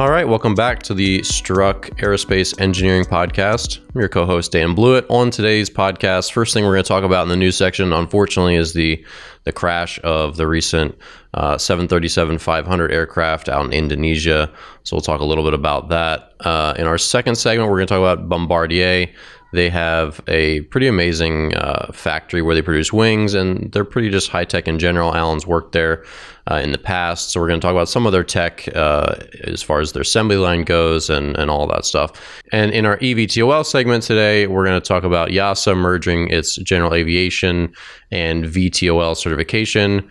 All right, welcome back to the Struck Aerospace Engineering Podcast. I'm your co host, Dan Blewett. On today's podcast, first thing we're going to talk about in the news section, unfortunately, is the, the crash of the recent uh, 737 500 aircraft out in Indonesia. So we'll talk a little bit about that. Uh, in our second segment, we're going to talk about Bombardier. They have a pretty amazing uh, factory where they produce wings, and they're pretty just high tech in general. Alan's worked there uh, in the past, so we're going to talk about some of their tech uh, as far as their assembly line goes and, and all that stuff. And in our EVTOL segment today, we're going to talk about EASA merging its general aviation and VTOL certification.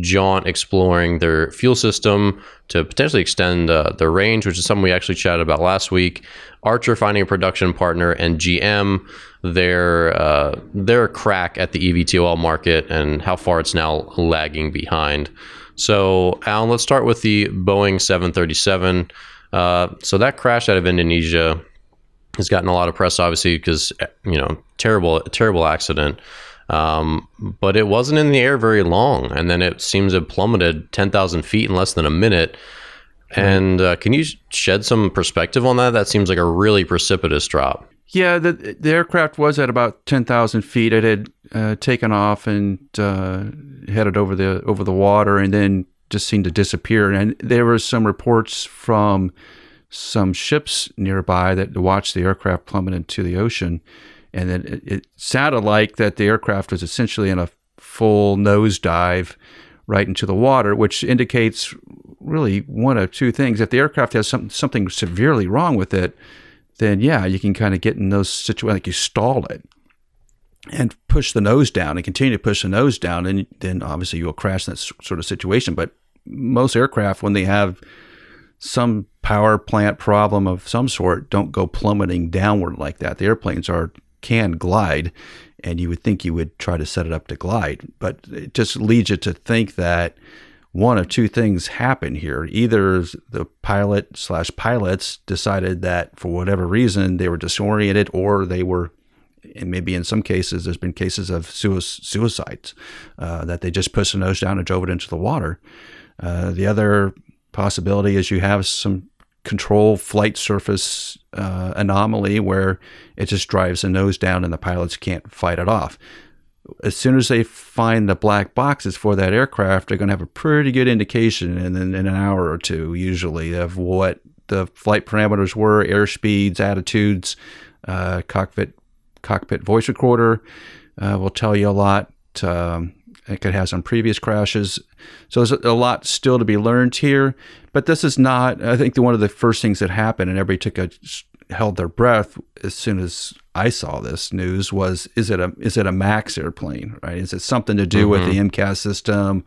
Jaunt exploring their fuel system to potentially extend uh, their range, which is something we actually chatted about last week. Archer finding a production partner, and GM their uh, their crack at the eVTOL market and how far it's now lagging behind. So, Alan, let's start with the Boeing 737. Uh, so that crash out of Indonesia has gotten a lot of press, obviously, because you know terrible terrible accident. Um, but it wasn't in the air very long, and then it seems it plummeted 10,000 feet in less than a minute. And uh, can you shed some perspective on that? That seems like a really precipitous drop. Yeah, the, the aircraft was at about 10,000 feet. It had uh, taken off and uh, headed over the over the water and then just seemed to disappear. And there were some reports from some ships nearby that watched the aircraft plummet into the ocean. And then it, it sounded like that the aircraft was essentially in a full nosedive right into the water, which indicates really one of two things. If the aircraft has some, something severely wrong with it, then yeah, you can kind of get in those situations like you stall it and push the nose down and continue to push the nose down, and then obviously you will crash in that sort of situation. But most aircraft, when they have some power plant problem of some sort, don't go plummeting downward like that. The airplanes are can glide, and you would think you would try to set it up to glide, but it just leads you to think that one of two things happen here. Either the pilot slash pilots decided that for whatever reason they were disoriented, or they were, and maybe in some cases, there's been cases of suicides uh, that they just pushed the nose down and drove it into the water. Uh, the other possibility is you have some control flight surface uh, anomaly where it just drives the nose down and the pilots can't fight it off as soon as they find the black boxes for that aircraft, they're going to have a pretty good indication in, in, in, an hour or two, usually, of what the flight parameters were, airspeeds, attitudes, uh, cockpit cockpit voice recorder uh, will tell you a lot. Um, it could have some previous crashes, so there's a lot still to be learned here. But this is not. I think the, one of the first things that happened, and everybody took a held their breath as soon as I saw this news was is it a is it a Max airplane right? Is it something to do mm-hmm. with the MCAS system?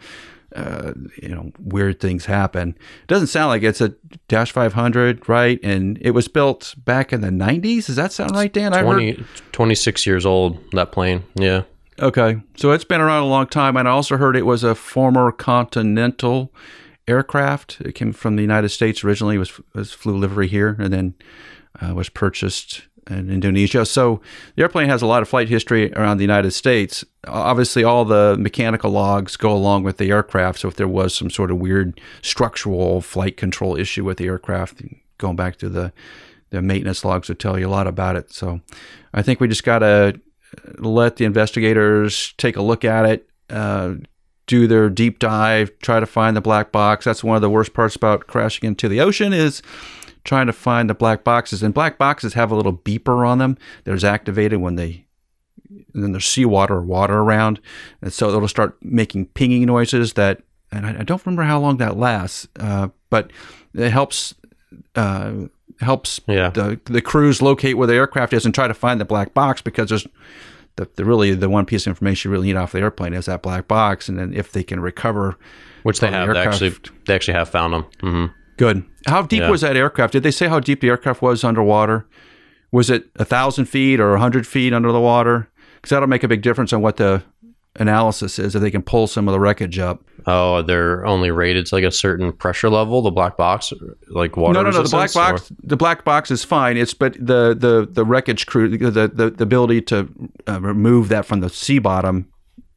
Uh, you know weird things happen. It doesn't sound like it's a dash 500 right? And it was built back in the 90s does that sound right Dan? 20, 26 years old that plane. Yeah okay so it's been around a long time and I also heard it was a former Continental aircraft it came from the United States originally was was flew livery here and then uh, was purchased in Indonesia. So the airplane has a lot of flight history around the United States. Obviously, all the mechanical logs go along with the aircraft. So if there was some sort of weird structural flight control issue with the aircraft, going back to the the maintenance logs would tell you a lot about it. So I think we just got to let the investigators take a look at it. Uh, do their deep dive, try to find the black box. That's one of the worst parts about crashing into the ocean is trying to find the black boxes. And black boxes have a little beeper on them that is activated when they, and then there's seawater or water around. And so it'll start making pinging noises that, and I, I don't remember how long that lasts, uh, but it helps. Uh, helps yeah. the the crews locate where the aircraft is and try to find the black box because there's the, the really the one piece of information you really need off the airplane is that black box and then if they can recover which they have the they actually they actually have found them mm-hmm Good. How deep Yeah. was that aircraft? Did they say how deep the aircraft was underwater? Was it a thousand feet or a hundred feet under the water? Because that'll make a big difference on what the analysis is if they can pull some of the wreckage up. Oh, they're only rated to like a certain pressure level. The black box, like water. No, no, no. The black box, the black box is fine. It's but the the the wreckage crew, the the, the ability to uh, remove that from the sea bottom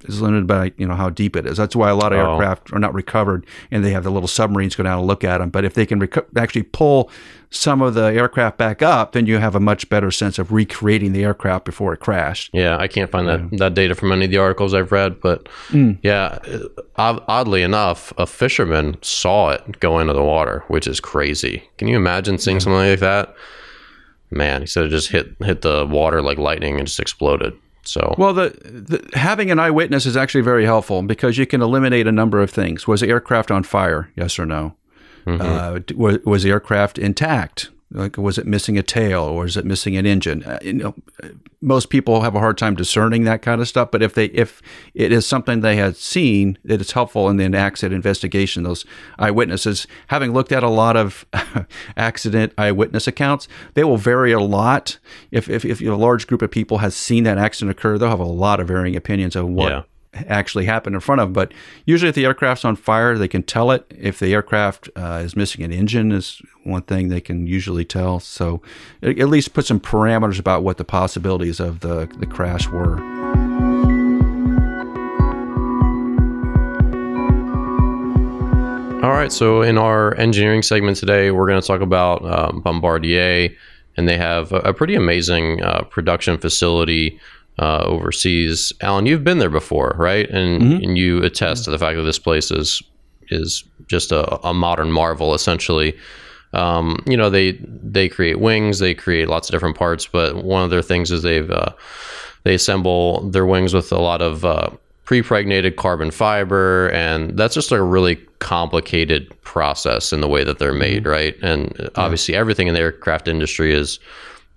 is limited by you know how deep it is. That's why a lot of Oh. aircraft are not recovered, and they have the little submarines go down and look at them. But if they can reco- actually pull some of the aircraft back up, then you have a much better sense of recreating the aircraft before it crashed. Yeah, I can't find that, that data from any of the articles I've read, but Mm. yeah, uh, oddly enough, a fisherman saw it go into the water, which is crazy. Can you imagine seeing something like that? Man, he said it just hit hit the water like lightning and just exploded. So Well, the, the having an eyewitness is actually very helpful because you can eliminate a number of things. Was the aircraft on fire? Yes or no? Uh, was, was the aircraft intact? Like, was it missing a tail or was it missing an engine? Uh, you know, most people have a hard time discerning that kind of stuff. But if they if it is something they had seen, it is helpful in the accident investigation. Those eyewitnesses, having looked at a lot of accident eyewitness accounts, they will vary a lot. If if, if a large group of people has seen that accident occur, they'll have a lot of varying opinions on what Yeah. Actually happened in front of. But usually, if the aircraft's on fire, they can tell it. If the aircraft uh, is missing an engine, is one thing they can usually tell. So, at at least put some parameters about what the possibilities of the the crash were. All right. So, in our engineering segment today, we're going to talk about um, Bombardier, and they have a, a pretty amazing uh, production facility uh, overseas. Alan, you've been there before, right? And, and you attest to the fact that this place is is just a, a modern marvel, essentially. Um, you know, they they create wings, they create lots of different parts, but one of their things is they've uh, they assemble their wings with a lot of uh, pre-pregnated carbon fiber, and that's just a really complicated process in the way that they're made, right? And obviously, everything in the aircraft industry is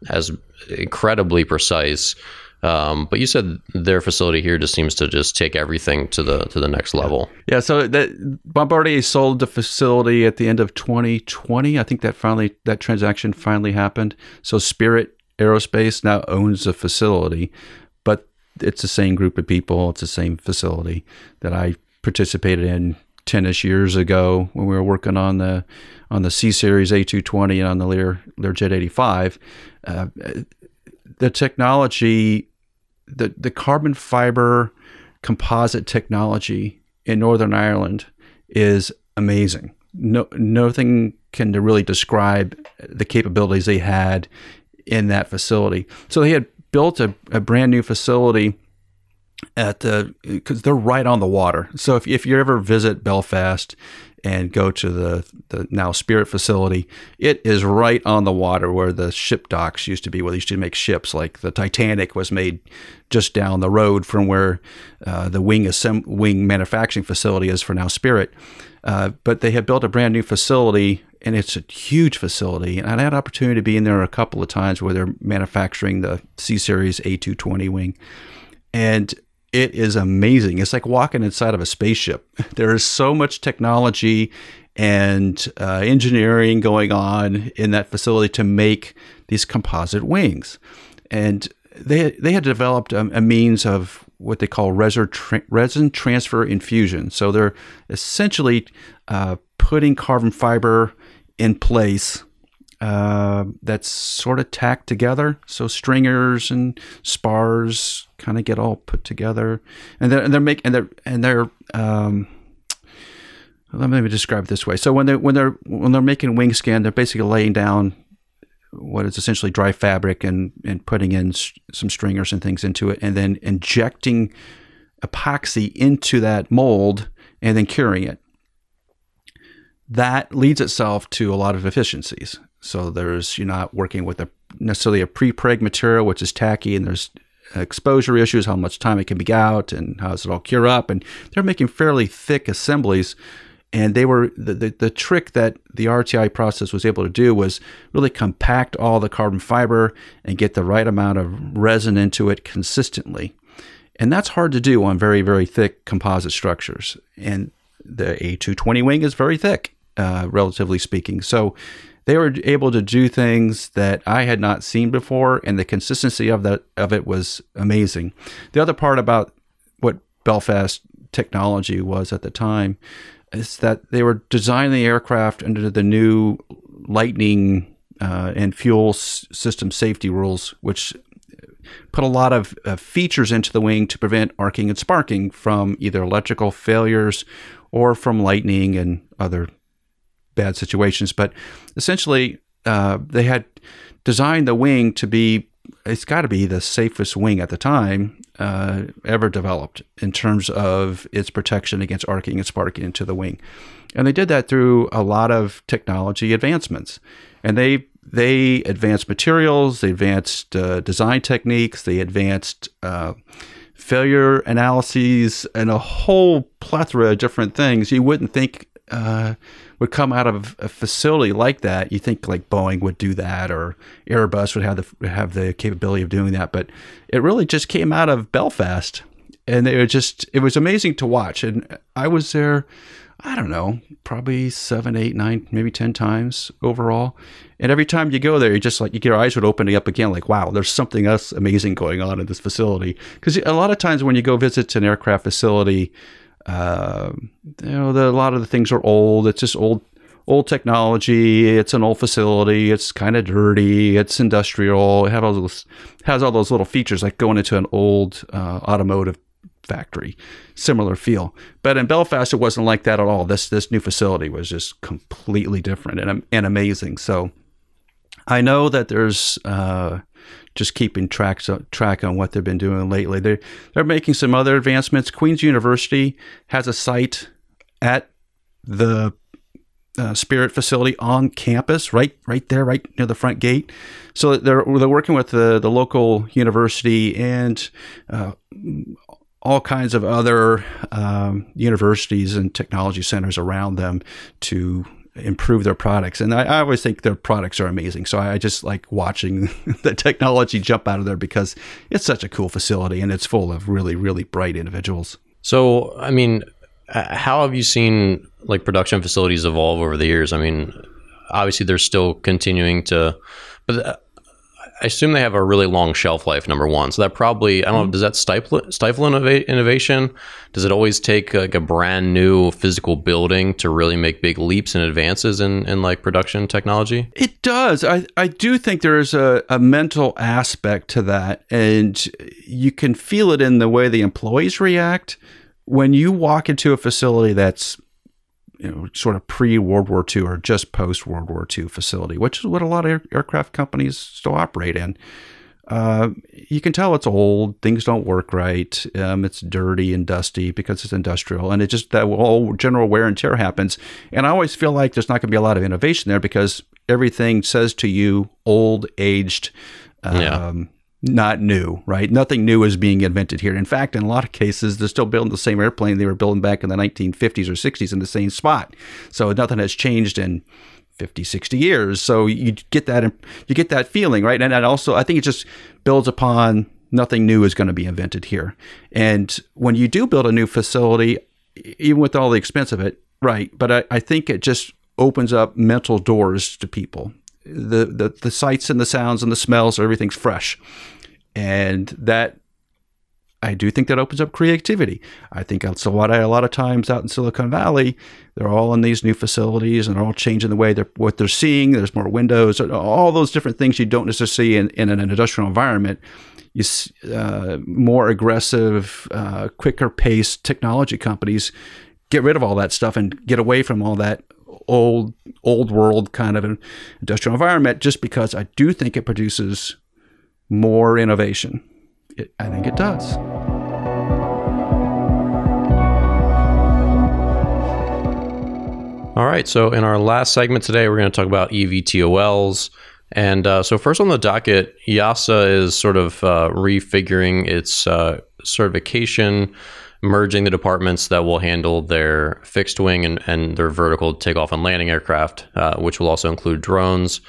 as incredibly precise. Um, but you said their facility here just seems to just take everything to the to the next level. Yeah, so that Bombardier sold the facility at the end of 2020. I think that finally that transaction finally happened. So Spirit Aerospace now owns the facility, but it's the same group of people. It's the same facility that I participated in 10ish years ago when we were working on the on the C Series A220 and on the Lear Learjet 85. Uh, the technology, the the carbon fiber composite technology in Northern Ireland is amazing. No, nothing can really describe the capabilities they had in that facility. So they had built a, a brand new facility at the because they're right on the water. So if if you ever visit Belfast and go to the the now Spirit facility, it is right on the water where the ship docks used to be, where they used to make ships. Like the Titanic was made just down the road from where uh, the wing assemb- wing manufacturing facility is for now Spirit. Uh, but they have built a brand new facility, and it's a huge facility. And I had an opportunity to be in there a couple of times where they're manufacturing the C Series A220 wing and it is amazing. It's like walking inside of a spaceship. There is so much technology and uh, engineering going on in that facility to make these composite wings, and they they had developed a, a means of what they call resin, tra- resin transfer infusion. So they're essentially uh, putting carbon fiber in place uh, that's sort of tacked together. So stringers and spars kind of get all put together, and they're and they're making and they're and they're um, let me describe it this way. So when they when they're when they're making wing skin, they're basically laying down what is essentially dry fabric and and putting in some stringers and things into it, and then injecting epoxy into that mold and then curing it that leads itself to a lot of efficiencies. So there's you're not working with a necessarily a pre-preg material, which is tacky, and there's exposure issues, how much time it can be out, and how does it all cure up. And they're making fairly thick assemblies. And they were the, the, the trick that the RTI process was able to do was really compact all the carbon fiber and get the right amount of resin into it consistently. And that's hard to do on very, very thick composite structures. And the A220 wing is very thick. uh, relatively speaking. So they were able to do things that I had not seen before, and the consistency of that of it was amazing. The other part about what Belfast technology was at the time is that they were designing the aircraft under the new lightning uh, and fuel s- system safety rules, which put a lot of uh, features into the wing to prevent arcing and sparking from either electrical failures or from lightning and other bad situations. But essentially, uh, they had designed the wing to be it's got to be the safest wing at the time uh, ever developed in terms of its protection against arcing and sparking into the wing. And they did that through a lot of technology advancements. And they they advanced materials, they advanced uh, design techniques, they advanced uh, failure analyses, and a whole plethora of different things you wouldn't think uh, would come out of a facility like that. You think like Boeing would do that, or Airbus would have the have the capability of doing that, but it really just came out of Belfast, and it was just it was amazing to watch. And I was there I don't know, probably seven, eight, nine, maybe 10 times overall. And every time you go there, you just like, your eyes would open up again, like, wow, there's something else amazing going on in this facility. Because a lot of times when you go visit an aircraft facility, uh, you know, the, a lot of the things are old. It's just old, old technology. It's an old facility. It's kind of dirty. It's industrial. It has all those, has all those little features like going into an old uh, automotive factory. Similar feel. But in Belfast, it wasn't like that at all. This this new facility was just completely different and, and amazing. So I know that there's uh, just keeping track track on what they've been doing lately. They're they're making some other advancements. Queen's University has a site at the uh, Spirit facility on campus, right, right there, right near the front gate. So they're they're working with the the local university and uh, all kinds of other um, universities and technology centers around them to improve their products. And I, I, always think their products are amazing. So I just like watching the technology jump out of there because it's such a cool facility and it's full of really, really bright individuals. So, I mean, how have you seen like production facilities evolve over the years? I mean, obviously they're still continuing to, but uh, I assume they have a really long shelf life. Number one, so that probably I don't know. Mm-hmm. Does that stifle stifle innovation? Does it always take like a brand new physical building to really make big leaps and advances in, in like production technology? It does. I, I do think there is a, a mental aspect to that, and you can feel it in the way the employees react when you walk into a facility that's you know, sort of pre World War II or just post World War II facility, which is what a lot of air- aircraft companies still operate in. Uh, you can tell it's old. Things don't work right. Um, it's dirty and dusty because it's industrial, and it just that all general wear and tear happens. And I always feel like there's not going to be a lot of innovation there because everything says to you old, aged. Um, yeah not new, right? Nothing new is being invented here. In fact, in a lot of cases, they're still building the same airplane they were building back in the 1950s or 60s in the same spot. So nothing has changed in 50, 60 years. So you get that you get that feeling, right? And also, I think it just builds upon nothing new is going to be invented here. And when you do build a new facility, even with all the expense of it, right? But I, I think it just opens up mental doors to people the, the the sights and the sounds and the smells, everything's fresh, and that I do think that opens up creativity. I think that's what I, a lot of times out in Silicon Valley, they're all in these new facilities and they're all changing the way they're what they're seeing. There's more windows, all those different things you don't necessarily see in, in an industrial environment. You uh, more aggressive, uh, quicker paced technology companies get rid of all that stuff and get away from all that old old world kind of an industrial environment just because I do think it produces more innovation. It, I think it does. All right. So, in our last segment today, we're going to talk about EVTOLs. And uh, so, first on the docket, EASA is sort of uh, refiguring its uh, certification merging the departments that will handle their fixed wing and, and their vertical takeoff and landing aircraft, uh, which will also include drones.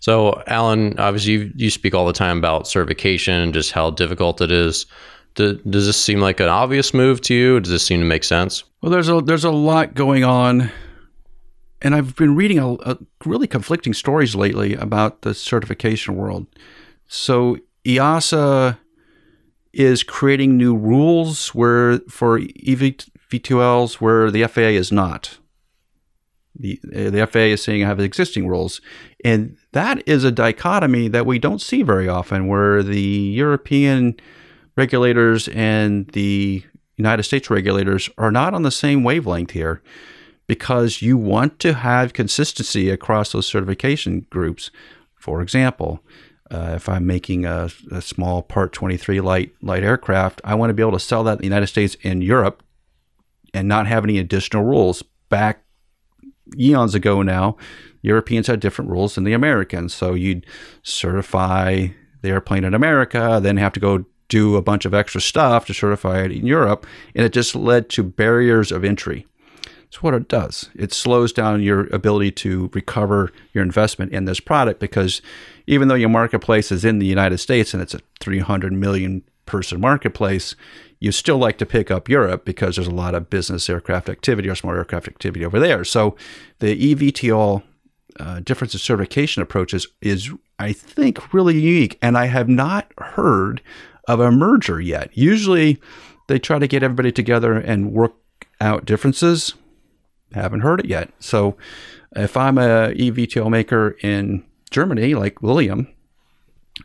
So, Alan, obviously, you, you speak all the time about certification and just how difficult it is. Do, does this seem like an obvious move to you? Does this seem to make sense? Well, there's a there's a lot going on and I've been reading a, a really conflicting stories lately about the certification world. So EASA is creating new rules where for eVTOLs where the FAA is not. The, the FAA is saying I have existing rules. And that is a dichotomy that we don't see very often, where the European regulators and the United States regulators are not on the same wavelength here because you want to have consistency across those certification groups. For example, uh, if I'm making a, a, small Part 23 light light aircraft, I want to be able to sell that in the United States and Europe, and not have any additional rules. Back eons ago now, Europeans had different rules than the Americans, so you'd certify the airplane in America, then have to go do a bunch of extra stuff to certify it in Europe, and it just led to barriers of entry. It's what it does. It slows down your ability to recover your investment in this product because even though your marketplace is in the United States and it's a 300 million person marketplace, you still like to pick up Europe because there's a lot of business aircraft activity or small aircraft activity over there. So the eVTOL uh, difference of certification approaches is, I think, really unique. And I have not heard of a merger yet. Usually they try to get everybody together and work out differences. Haven't heard it yet. So if I'm a eVTOL maker in Germany, like Lilium,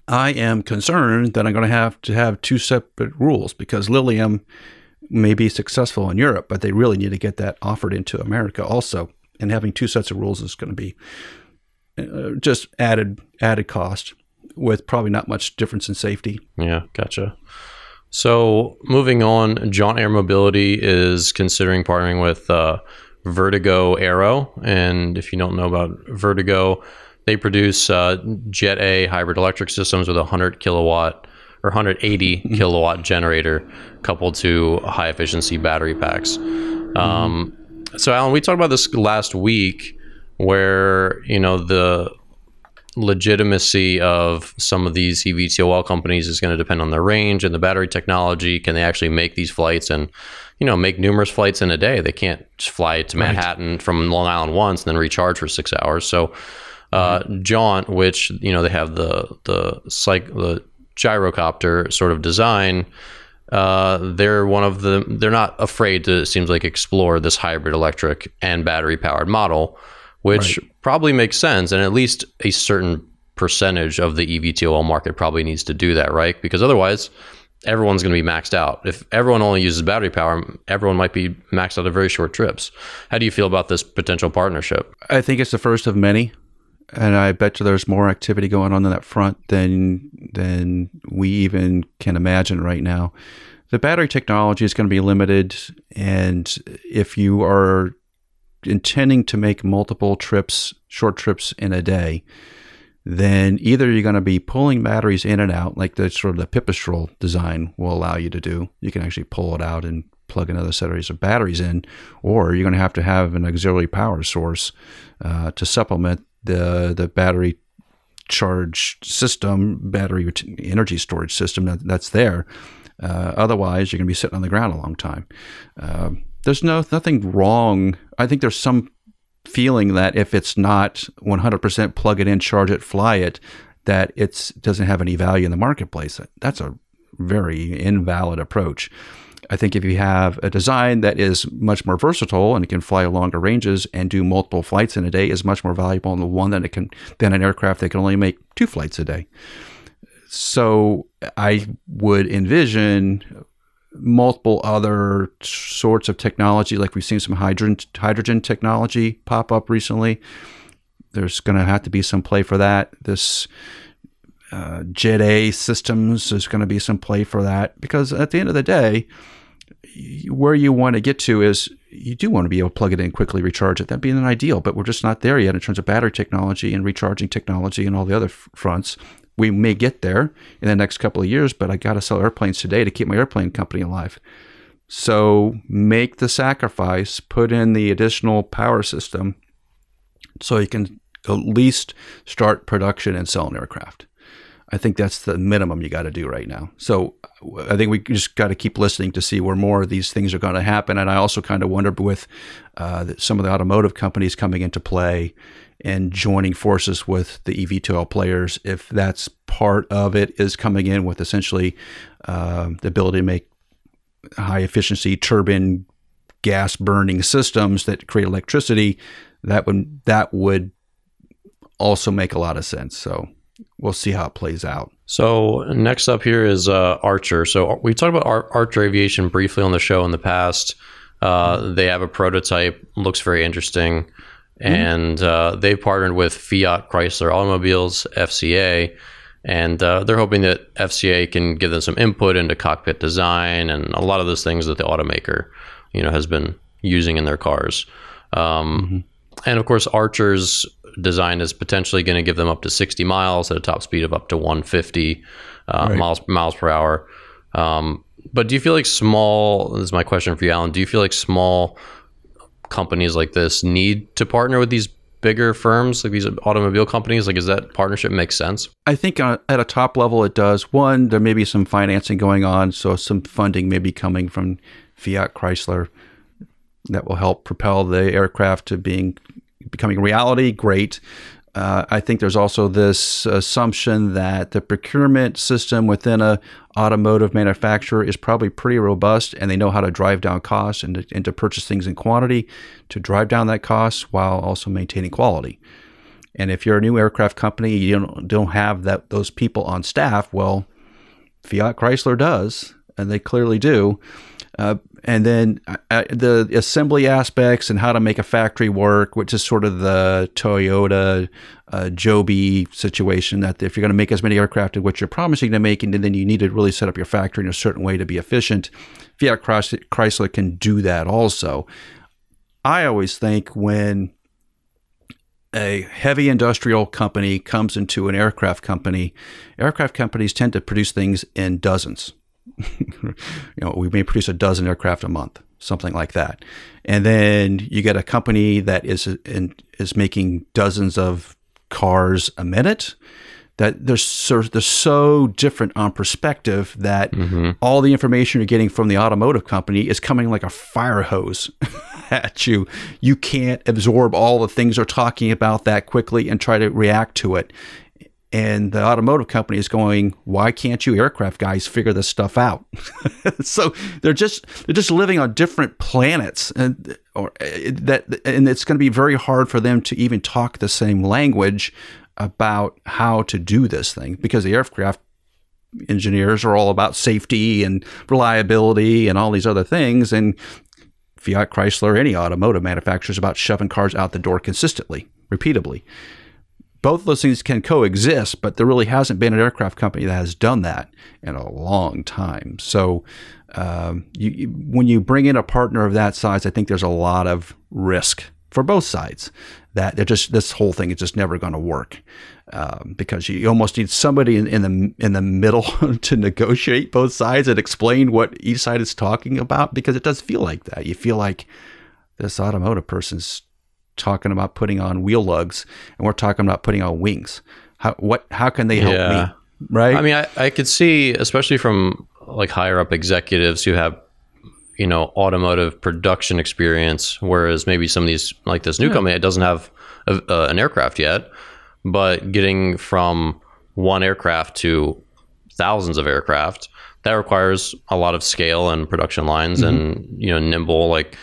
I am concerned that I'm going to have to have two separate rules because Lilium may be successful in Europe, but they really need to get that offered into America also. And having two sets of rules is going to be uh, just added added cost with probably not much difference in safety. Yeah, gotcha. So moving on, Jaunt Air Mobility is considering partnering with uh, VerdeGo Aero. And if you don't know about VerdeGo, they produce uh, Jet A hybrid electric systems with a 100 kilowatt or 180 mm-hmm. kilowatt generator coupled to high efficiency battery packs. Mm-hmm. Um, so, Alan, we talked about this last week where, you know, the legitimacy of some of these eVTOL companies is going to depend on their range and the battery technology. Can they actually make these flights and, you know, make numerous flights in a day? They can't just fly to Manhattan right. from Long Island once and then recharge for six hours. So, uh, mm-hmm. Jaunt, which you know they have the the psych the gyrocopter sort of design. Uh, they're one of the they're not afraid to it seems like explore this hybrid electric and battery powered model which right. probably makes sense. And at least a certain percentage of the eVTOL market probably needs to do that, right? Because otherwise, everyone's going to be maxed out. If everyone only uses battery power, everyone might be maxed out of very short trips. How do you feel about this potential partnership? I think it's the first of many. And I bet you there's more activity going on in that front than than we even can imagine right now. The battery technology is going to be limited, and if you are intending to make multiple trips, short trips in a day, then either you're going to be pulling batteries in and out, like the sort of the Pipistrel design will allow you to do. You can actually pull it out and plug another series of batteries in, or you're going to have to have an auxiliary power source uh, to supplement the the battery charge system, battery energy storage system that, that's there. Uh, otherwise, you're going to be sitting on the ground a long time. Uh, there's no nothing wrong. I think there's some feeling that if it's not 100% plug it in, charge it, fly it, that it doesn't have any value in the marketplace. That's a very invalid approach. I think if you have a design that is much more versatile and can fly longer ranges and do multiple flights in a day is much more valuable in the one than it can than an aircraft that can only make two flights a day. So I would envision multiple other sorts of technology, like we've seen some hydrogen hydrogen technology pop up recently. There's going to have to be some play for that. This uh, Jet A systems is going to be some play for that because at the end of the day, where you want to get to is you do want to be able to plug it in quickly, recharge it. That'd be an ideal, but we're just not there yet in terms of battery technology and recharging technology and all the other fronts we may get there in the next couple of years, but I got to sell airplanes today to keep my airplane company alive. So make the sacrifice, put in the additional power system so you can at least start production and sell an aircraft. I think that's the minimum you got to do right now. So I think we just got to keep listening to see where more of these things are going to happen. And I also kind of wonder with uh, some of the automotive companies coming into play and joining forces with the eVTOL players, if that's part of it, is coming in with essentially uh, the ability to make high efficiency turbine gas burning systems that create electricity. That would that would also make a lot of sense. So we'll see how it plays out. So next up here is uh, Archer. So we talked about Ar- Archer Aviation briefly on the show in the past. Uh, they have a prototype, looks very interesting, mm-hmm. and uh, they partnered with Fiat Chrysler Automobiles (FCA), and uh, they're hoping that FCA can give them some input into cockpit design and a lot of those things that the automaker, you know, has been using in their cars. Um, mm-hmm. And of course, Archer's design is potentially going to give them up to 60 miles at a top speed of up to 150 uh, right. miles miles per hour. Um, but do you feel like small? This is my question for you, Alan. Do you feel like small companies like this need to partner with these bigger firms, like these automobile companies? Like, is that partnership make sense? I think uh, at a top level, it does. One, there may be some financing going on, so some funding may be coming from Fiat Chrysler that will help propel the aircraft to being becoming reality, great. Uh, I think there's also this assumption that the procurement system within a automotive manufacturer is probably pretty robust, and they know how to drive down costs and to, and to purchase things in quantity to drive down that cost while also maintaining quality. And if you're a new aircraft company, you don't don't have that those people on staff. Well, Fiat Chrysler does, and they clearly do. Uh, and then uh, the assembly aspects and how to make a factory work, which is sort of the Toyota uh, Joby situation. That if you're going to make as many aircraft as what you're promising to make, and then you need to really set up your factory in a certain way to be efficient, Fiat Chrysler can do that also. I always think when a heavy industrial company comes into an aircraft company, aircraft companies tend to produce things in dozens you know, we may produce a dozen aircraft a month, something like that. And then you get a company that is in, is making dozens of cars a minute. That they're so, they're so different on perspective that mm-hmm. all the information you're getting from the automotive company is coming like a fire hose at you. You can't absorb all the things they're talking about that quickly and try to react to it and the automotive company is going why can't you aircraft guys figure this stuff out? So they're just they're just living on different planets and or uh, that and it's going to be very hard for them to even talk the same language about how to do this thing because the aircraft engineers are all about safety and reliability and all these other things and Fiat Chrysler any automotive manufacturer is about shoving cars out the door consistently repeatably both of those things can coexist, but there really hasn't been an aircraft company that has done that in a long time. So, um, you, when you bring in a partner of that size, I think there's a lot of risk for both sides that they're just this whole thing is just never going to work um, because you almost need somebody in, in, the in the middle to negotiate both sides and explain what each side is talking about because it does feel like that. You feel like this automotive person's talking about putting on wheel lugs and we're talking about putting on wings. How what how can they help yeah. me? Right? I mean, I, I could see, especially from like higher up executives who have you know automotive production experience, whereas maybe some of these like this new yeah. company it doesn't have a, uh, an aircraft yet, but getting from one aircraft to thousands of aircraft that requires a lot of scale and production lines mm-hmm. and you know nimble like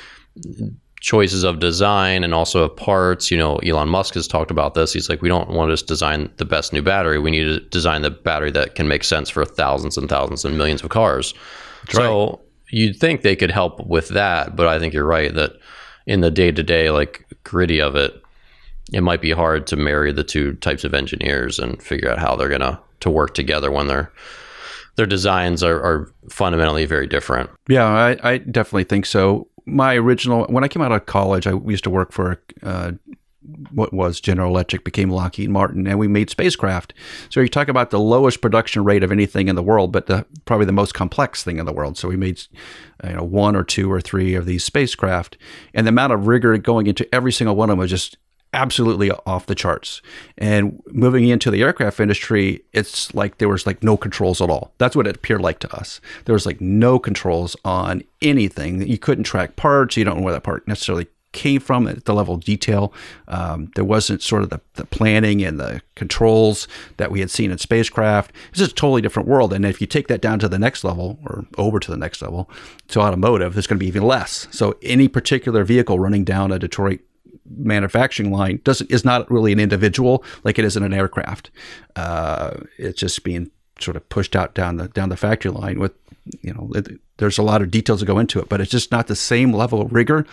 choices of design and also of parts. You know, Elon Musk has talked about this. He's like, we don't want to just design the best new battery. We need to design the battery that can make sense for thousands and thousands and millions of cars. That's so right. you'd think they could help with that, but I think you're right that in the day to day, like gritty of it, it might be hard to marry the two types of engineers and figure out how they're gonna to work together when they're their designs are, are fundamentally very different. Yeah, I, I definitely think so my original when I came out of college, I used to work for uh, what was General Electric became Lockheed Martin, and we made spacecraft. So you talk about the lowest production rate of anything in the world, but the, probably the most complex thing in the world. So we made you know one or two or three of these spacecraft, and the amount of rigor going into every single one of them was just absolutely off the charts. And moving into the aircraft industry, it's like there was like no controls at all. That's what it appeared like to us. There was like no controls on anything. You couldn't track parts. You don't know where that part necessarily came from at the level of detail. Um, there wasn't sort of the, the, planning and the controls that we had seen in spacecraft. It's just a totally different world. And if you take that down to the next level or over to the next level to automotive, there's going to be even less. So any particular vehicle running down a Detroit manufacturing line doesn't is not really an individual like it is in an aircraft. Uh, it's just being sort of pushed out down the down the factory line with you know it, there's a lot of details that go into it, but it's just not the same level of rigor.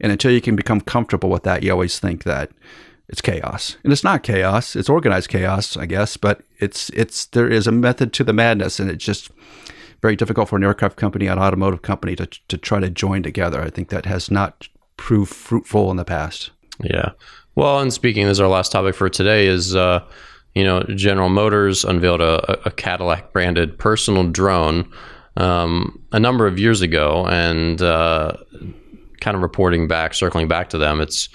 And until you can become comfortable with that, you always think that it's chaos, and it's not chaos. It's organized chaos, I guess, but it's it's there is a method to the madness, and it's just very difficult for an aircraft company, an automotive company, to to try to join together. I think that has not proved fruitful in the past. Yeah. Well, and speaking, this is our last topic for today. Is uh, you know General Motors unveiled a, a Cadillac branded personal drone um, a number of years ago, and uh, kind of reporting back, circling back to them, it's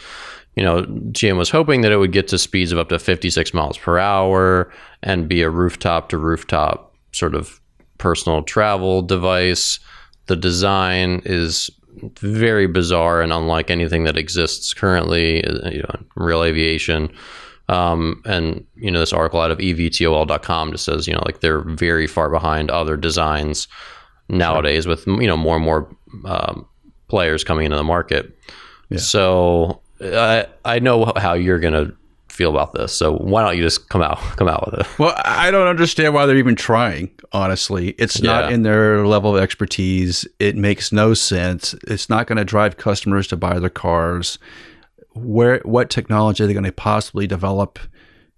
you know GM was hoping that it would get to speeds of up to 56 miles per hour and be a rooftop to rooftop sort of personal travel device. The design is very bizarre and unlike anything that exists currently, uh, you know, real aviation. Um, and you know, this article out of evtol.com just says, you know, like they're very far behind other designs nowadays with you know more and more um, players coming into the market. Yeah. So I I know how you're gonna feel about this. So why don't you just come out come out with it? Well, I don't understand why they're even trying. Honestly, it's yeah. not in their level of expertise. It makes no sense. It's not going to drive customers to buy their cars. Where what technology are they going to possibly develop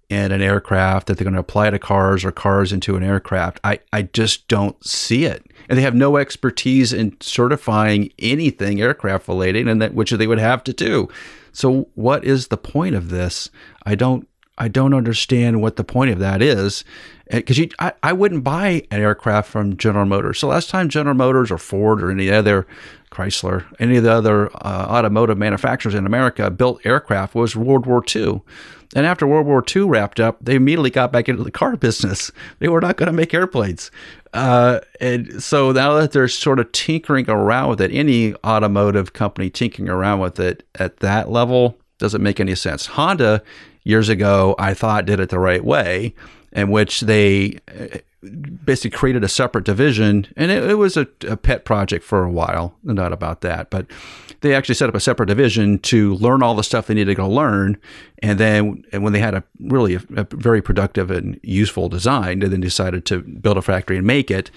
in an aircraft that they're going to apply to cars or cars into an aircraft? I I just don't see it. And they have no expertise in certifying anything aircraft related, and that which they would have to do. So what is the point of this? I don't I don't understand what the point of that is. Because I, I wouldn't buy an aircraft from General Motors. So last time General Motors or Ford or any other Chrysler, any of the other uh, automotive manufacturers in America built aircraft was World War II. And after World War II wrapped up, they immediately got back into the car business. They were not going to make airplanes. Uh, and so now that they're sort of tinkering around with it, any automotive company tinkering around with it at that level doesn't make any sense. Honda, years ago, I thought did it the right way, in which they basically created a separate division, and it, it was a, a, pet project for a while. Not about that, but they actually set up a separate division to learn all the stuff they needed to go learn, and then and when they had a really a, a very productive and useful design, they then decided to build a factory and make it.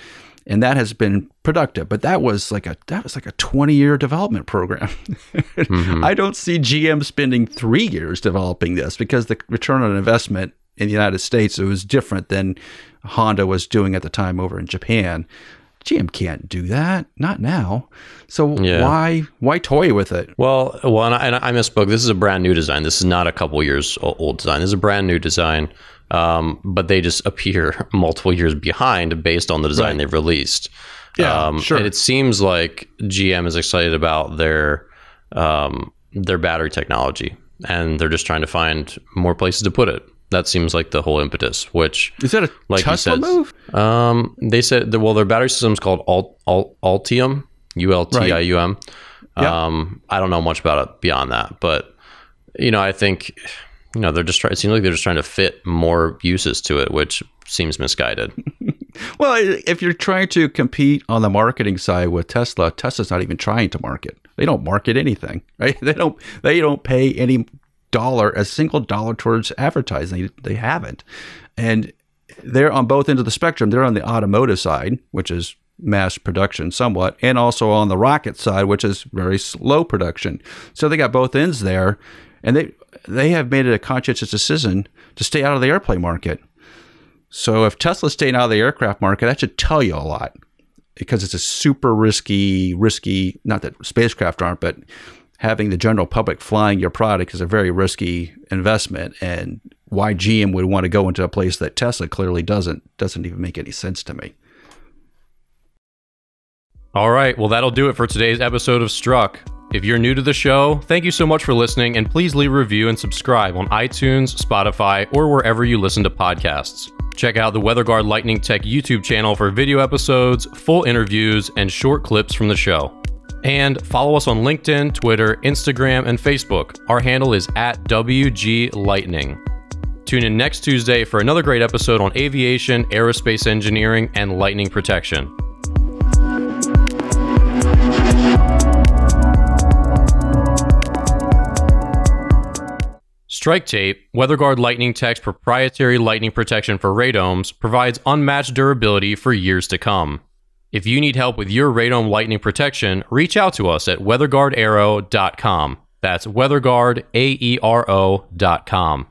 And that has been productive, but that was like a that was like a twenty year development program. mm-hmm. I don't see GM spending three years developing this because the return on investment in the United States it was different than Honda was doing at the time over in Japan. GM can't do that, not now. So yeah. why why toy with it? Well, well, and I, and I, misspoke. This is a brand new design. This is not a couple years old design. This is a brand new design. Um, but they just appear multiple years behind based on the design right. they've released. Yeah, um, sure. And it seems like GM is excited about their um, their battery technology, and they're just trying to find more places to put it. That seems like the whole impetus. Which is that a like Tesla said, move? Um, they said well, their battery system is called Alt, Alt, Ultium, U L T I U M. Um, I don't know much about it beyond that, but you know, I think you know they're just trying. It seems like they're just trying to fit more uses to it, which seems misguided. well, if you're trying to compete on the marketing side with Tesla, Tesla's not even trying to market. They don't market anything, right? They don't. They don't pay any dollar, a single dollar towards advertising. They haven't. And they're on both ends of the spectrum. They're on the automotive side, which is mass production somewhat, and also on the rocket side, which is very slow production. So they got both ends there, and they they have made it a conscientious decision to stay out of the airplane market. So if Tesla's staying out of the aircraft market, that should tell you a lot because it's a super risky, risky. Not that spacecraft aren't, but having the general public flying your product is a very risky investment and why GM would want to go into a place that Tesla clearly doesn't doesn't even make any sense to me. All right, well that'll do it for today's episode of Struck. If you're new to the show, thank you so much for listening, and please leave a review and subscribe on iTunes, Spotify, or wherever you listen to podcasts. Check out the WeatherGuard Lightning Tech YouTube channel for video episodes, full interviews, and short clips from the show. And follow us on LinkedIn, Twitter, Instagram, and Facebook. Our handle is at WG Lightning. Tune in next Tuesday for another great episode on aviation, aerospace engineering, and lightning protection. Strike Tape, WeatherGuard Lightning Tech's proprietary lightning protection for radomes, provides unmatched durability for years to come. If you need help with your radome lightning protection, reach out to us at weatherguardaero.com. That's weatherguardaero.com.